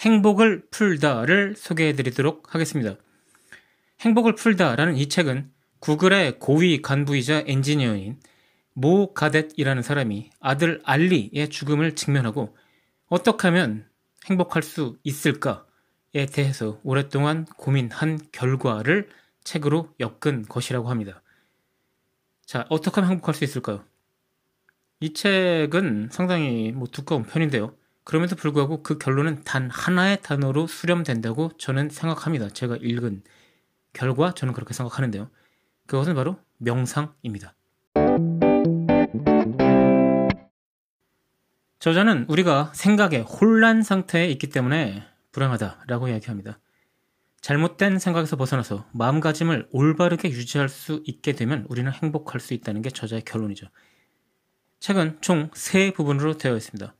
행복을 풀다를 소개해 드리도록 하겠습니다. 행복을 풀다라는 이 책은 구글의 고위 간부이자 엔지니어인 모 가댓이라는 사람이 아들 알리의 죽음을 직면하고 어떻게 하면 행복할 수 있을까에 대해서 오랫동안 고민한 결과를 책으로 엮은 것이라고 합니다. 자, 어떻게 하면 행복할 수 있을까요? 이 책은 상당히 뭐 두꺼운 편인데요. 그럼에도 불구하고 그 결론은 단 하나의 단어로 수렴된다고 저는 생각합니다. 제가 읽은 결과 저는 그렇게 생각하는데요. 그것은 바로 명상입니다. 저자는 우리가 생각의 혼란 상태에 있기 때문에 불행하다라고 이야기합니다. 잘못된 생각에서 벗어나서 마음가짐을 올바르게 유지할 수 있게 되면 우리는 행복할 수 있다는 게 저자의 결론이죠. 책은 총 세 부분으로 되어 있습니다.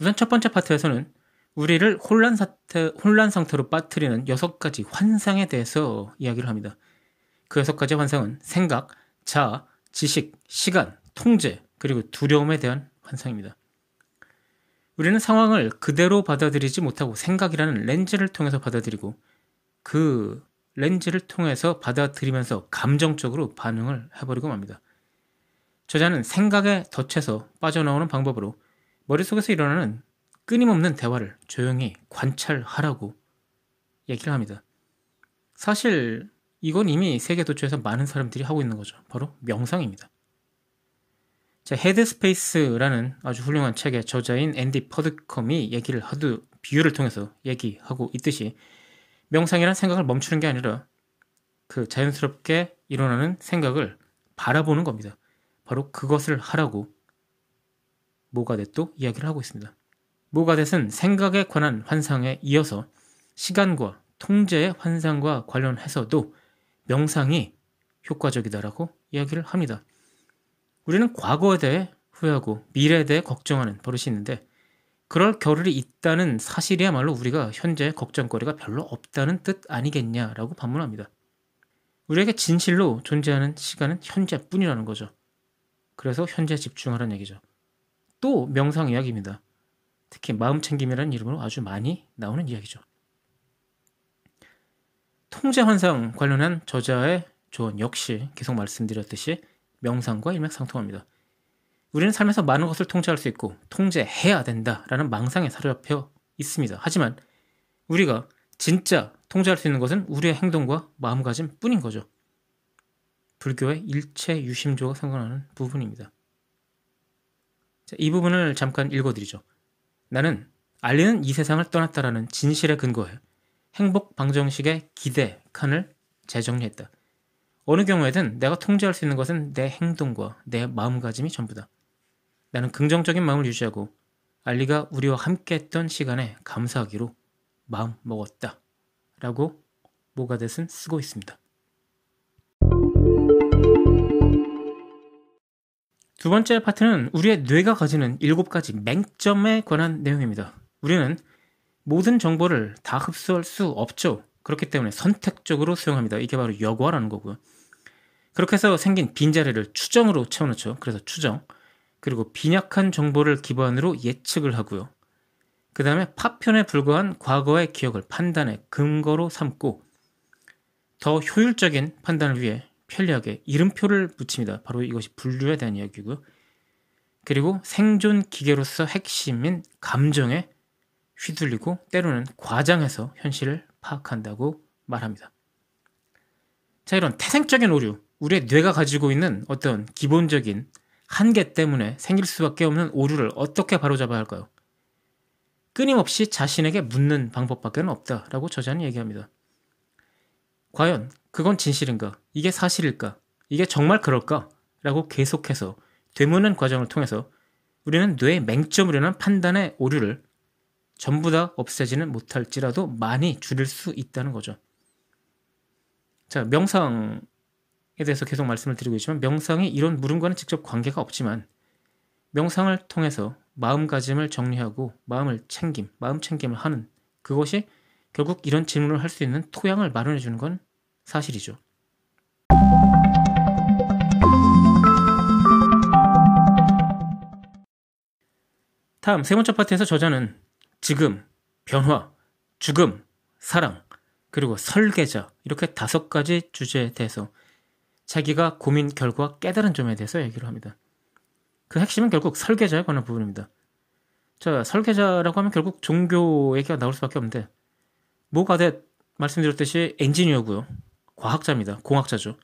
우선 첫 번째 파트에서는 우리를 혼란 상태, 혼란 상태로 빠뜨리는 여섯 가지 환상에 대해서 이야기를 합니다. 그 여섯 가지 환상은 생각, 자아, 지식, 시간, 통제, 그리고 두려움에 대한 환상입니다. 우리는 상황을 그대로 받아들이지 못하고 생각이라는 렌즈를 통해서 받아들이고 그 렌즈를 통해서 받아들이면서 감정적으로 반응을 해버리고 맙니다. 저자는 생각에 덧해서 빠져나오는 방법으로 머릿속에서 일어나는 끊임없는 대화를 조용히 관찰하라고 얘기를 합니다. 사실 이건 이미 세계 도처에서 많은 사람들이 하고 있는 거죠. 바로 명상입니다. 자, 헤드스페이스라는 아주 훌륭한 책의 저자인 앤디 퍼드컴이 얘기를 하도 비유를 통해서 얘기하고 있듯이 명상이란 생각을 멈추는 게 아니라 그 자연스럽게 일어나는 생각을 바라보는 겁니다. 바로 그것을 하라고 모가댓도 이야기를 하고 있습니다. 모가댓은 생각에 관한 환상에 이어서 시간과 통제의 환상과 관련해서도 명상이 효과적이다라고 이야기를 합니다. 우리는 과거에 대해 후회하고 미래에 대해 걱정하는 버릇이 있는데 그럴 겨를이 있다는 사실이야말로 우리가 현재 걱정거리가 별로 없다는 뜻 아니겠냐라고 반문합니다. 우리에게 진실로 존재하는 시간은 현재뿐이라는 거죠. 그래서 현재 집중하라는 얘기죠. 또 명상 이야기입니다. 특히 마음 챙김이라는 이름으로 아주 많이 나오는 이야기죠. 통제 환상 관련한 저자의 조언 역시 계속 말씀드렸듯이 명상과 일맥상통합니다. 우리는 삶에서 많은 것을 통제할 수 있고 통제해야 된다라는 망상에 사로잡혀 있습니다. 하지만 우리가 진짜 통제할 수 있는 것은 우리의 행동과 마음가짐 뿐인 거죠. 불교의 일체 유심조가 상관하는 부분입니다. 자, 이 부분을 잠깐 읽어드리죠. 나는 알리는 이 세상을 떠났다라는 진실에 근거해 행복 방정식의 기대 칸을 재정리했다. 어느 경우에든 내가 통제할 수 있는 것은 내 행동과 내 마음가짐이 전부다. 나는 긍정적인 마음을 유지하고 알리가 우리와 함께 했던 시간에 감사하기로 마음 먹었다. 라고 모가댓은 쓰고 있습니다. 두 번째 파트는 우리의 뇌가 가지는 일곱 가지 맹점에 관한 내용입니다. 우리는 모든 정보를 다 흡수할 수 없죠. 그렇기 때문에 선택적으로 수용합니다. 이게 바로 여과라는 거고요. 그렇게 해서 생긴 빈자리를 추정으로 채워놓죠. 그래서 추정. 그리고 빈약한 정보를 기반으로 예측을 하고요. 그 다음에 파편에 불과한 과거의 기억을 판단의 근거로 삼고 더 효율적인 판단을 위해 편리하게 이름표를 붙입니다. 바로 이것이 분류에 대한 이야기고요. 그리고 생존 기계로서 핵심인 감정에 휘둘리고 때로는 과장해서 현실을 파악한다고 말합니다. 자, 이런 태생적인 오류, 우리의 뇌가 가지고 있는 어떤 기본적인 한계 때문에 생길 수밖에 없는 오류를 어떻게 바로잡아야 할까요? 끊임없이 자신에게 묻는 방법밖에 없다라고 저자는 얘기합니다. 과연 그건 진실인가? 이게 사실일까? 이게 정말 그럴까? 라고 계속해서 되묻는 과정을 통해서 우리는 뇌의 맹점으로 인한 판단의 오류를 전부 다 없애지는 못할지라도 많이 줄일 수 있다는 거죠. 자, 명상에 대해서 계속 말씀을 드리고 있지만 명상이 이런 물음과는 직접 관계가 없지만 명상을 통해서 마음가짐을 정리하고 마음을 챙김, 마음 챙김을 하는 그것이 결국 이런 질문을 할 수 있는 토양을 마련해 주는 건 사실이죠. 다음 세 번째 파트에서 저자는 지금, 변화, 죽음, 사랑, 그리고 설계자 이렇게 다섯 가지 주제에 대해서 자기가 고민 결과 깨달은 점에 대해서 얘기를 합니다. 그 핵심은 결국 설계자에 관한 부분입니다. 자, 설계자라고 하면 결국 종교 얘기가 나올 수밖에 없는데 뭐가돼 말씀드렸듯이 엔지니어고요. 과학자입니다. 공학자죠.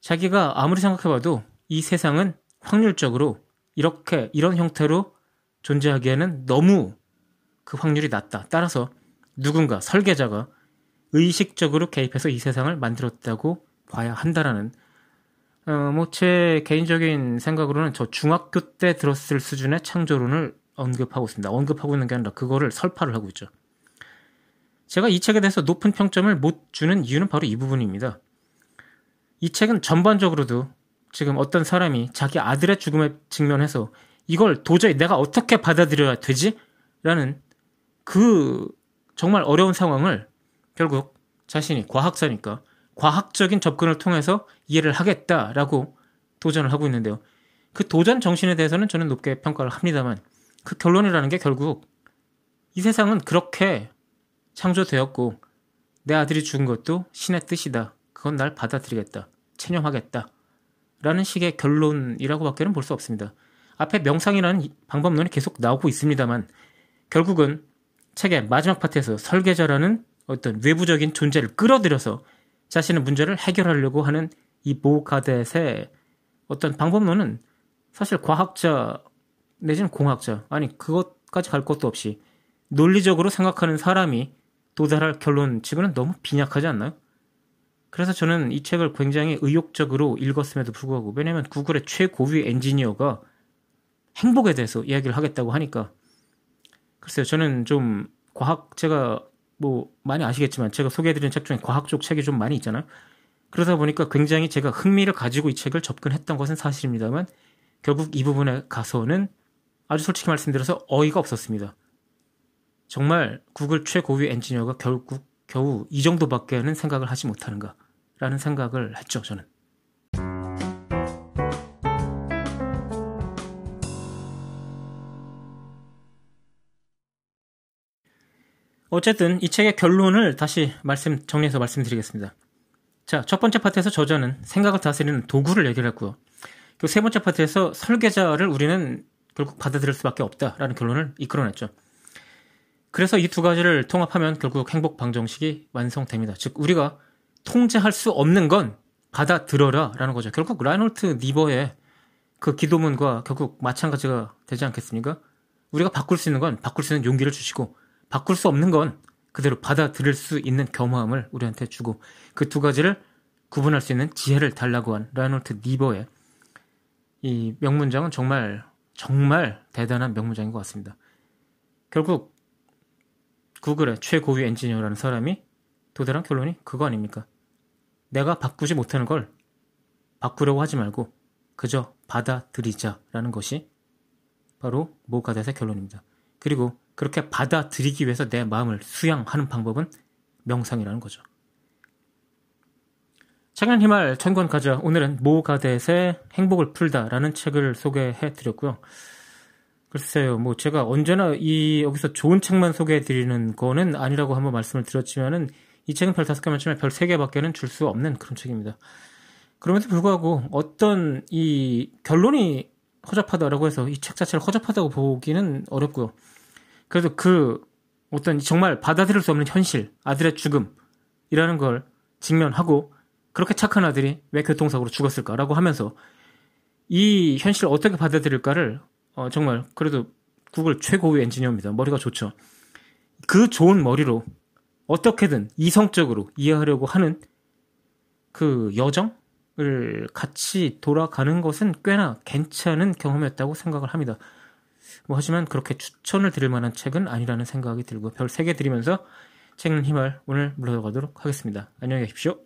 자기가 아무리 생각해봐도 이 세상은 확률적으로 이렇게 이런 형태로 존재하기에는 너무 그 확률이 낮다. 따라서 누군가 설계자가 의식적으로 개입해서 이 세상을 만들었다고 봐야 한다라는 어, 뭐 제 개인적인 생각으로는 저 중학교 때 들었을 수준의 창조론을 언급하고 있습니다. 언급하고 있는 게 아니라 그거를 설파를 하고 있죠. 제가 이 책에 대해서 높은 평점을 못 주는 이유는 바로 이 부분입니다. 이 책은 전반적으로도 지금 어떤 사람이 자기 아들의 죽음에 직면해서 이걸 도저히 내가 어떻게 받아들여야 되지? 라는 그 정말 어려운 상황을 결국 자신이 과학자니까 과학적인 접근을 통해서 이해를 하겠다라고 도전을 하고 있는데요. 그 도전 정신에 대해서는 저는 높게 평가를 합니다만 그 결론이라는 게 결국 이 세상은 그렇게 창조되었고 내 아들이 죽은 것도 신의 뜻이다. 그건 날 받아들이겠다. 체념하겠다. 라는 식의 결론이라고밖에는 볼 수 없습니다. 앞에 명상이라는 방법론이 계속 나오고 있습니다만 결국은 책의 마지막 파트에서 설계자라는 어떤 외부적인 존재를 끌어들여서 자신의 문제를 해결하려고 하는 이 모가댓의 어떤 방법론은 사실 과학자 내지는 공학자 아니 그것까지 갈 것도 없이 논리적으로 생각하는 사람이 도달할 결론 치고는 너무 빈약하지 않나요? 그래서 저는 이 책을 굉장히 의욕적으로 읽었음에도 불구하고 왜냐면 구글의 최고위 엔지니어가 행복에 대해서 이야기를 하겠다고 하니까. 글쎄요 저는 좀 과학 제가 뭐 많이 아시겠지만 제가 소개해드린 책 중에 과학 쪽 책이 좀 많이 있잖아요. 그러다 보니까 굉장히 제가 흥미를 가지고 이 책을 접근했던 것은 사실입니다만 결국 이 부분에 가서는 아주 솔직히 말씀드려서 어이가 없었습니다 정말 구글 최고위 엔지니어가 결국 겨우 이 정도밖에는 생각을 하지 못하는가라는 생각을 했죠 저는 어쨌든 이 책의 결론을 다시 말씀 정리해서 말씀드리겠습니다. 자, 첫 번째 파트에서 저자는 생각을 다스리는 도구를 얘기를 했고요. 그세 번째 파트에서 설계자를 우리는 결국 받아들일 수밖에 없다라는 결론을 이끌어냈죠. 그래서 이 두 가지를 통합하면 결국 행복 방정식이 완성됩니다. 즉 우리가 통제할 수 없는 건 받아들어라라는 거죠. 결국 라이놀트 니버의 그 기도문과 결국 마찬가지가 되지 않겠습니까? 우리가 바꿀 수 있는 건 바꿀 수 있는 용기를 주시고 바꿀 수 없는 건 그대로 받아들일 수 있는 겸허함을 우리한테 주고 그 두 가지를 구분할 수 있는 지혜를 달라고 한 라이놀트 니버의 이 명문장은 정말 정말 대단한 명문장인 것 같습니다. 결국 구글의 최고위 엔지니어라는 사람이 도달한 결론이 그거 아닙니까? 내가 바꾸지 못하는 걸 바꾸려고 하지 말고 그저 받아들이자라는 것이 바로 모가닷의 결론입니다. 그리고 그렇게 받아들이기 위해서 내 마음을 수양하는 방법은 명상이라는 거죠. 창현 희말 천권 가자 오늘은 모가댓의 행복을 풀다라는 책을 소개해 드렸고요. 글쎄요, 뭐 제가 언제나 이 여기서 좋은 책만 소개해 드리는 거는 아니라고 한번 말씀을 드렸지만은 이 책은 별 다섯 개 만점에 별세 개밖에는 줄 수 없는 그런 책입니다. 그럼에도 불구하고 어떤 이 결론이 허접하다라고 해서 이 책 자체를 허접하다고 보기는 어렵고요. 그래도 그 어떤 정말 받아들일 수 없는 현실, 아들의 죽음이라는 걸 직면하고 그렇게 착한 아들이 왜 교통사고로 죽었을까라고 하면서 이 현실을 어떻게 받아들일까를 어, 정말 그래도 구글 최고의 엔지니어입니다. 머리가 좋죠. 그 좋은 머리로 어떻게든 이성적으로 이해하려고 하는 그 여정을 같이 돌아가는 것은 꽤나 괜찮은 경험이었다고 생각을 합니다. 뭐 하지만 그렇게 추천을 드릴 만한 책은 아니라는 생각이 들고 별 3개 드리면서 책 읽는 힘을 오늘 물러가도록 하겠습니다. 안녕히 계십시오.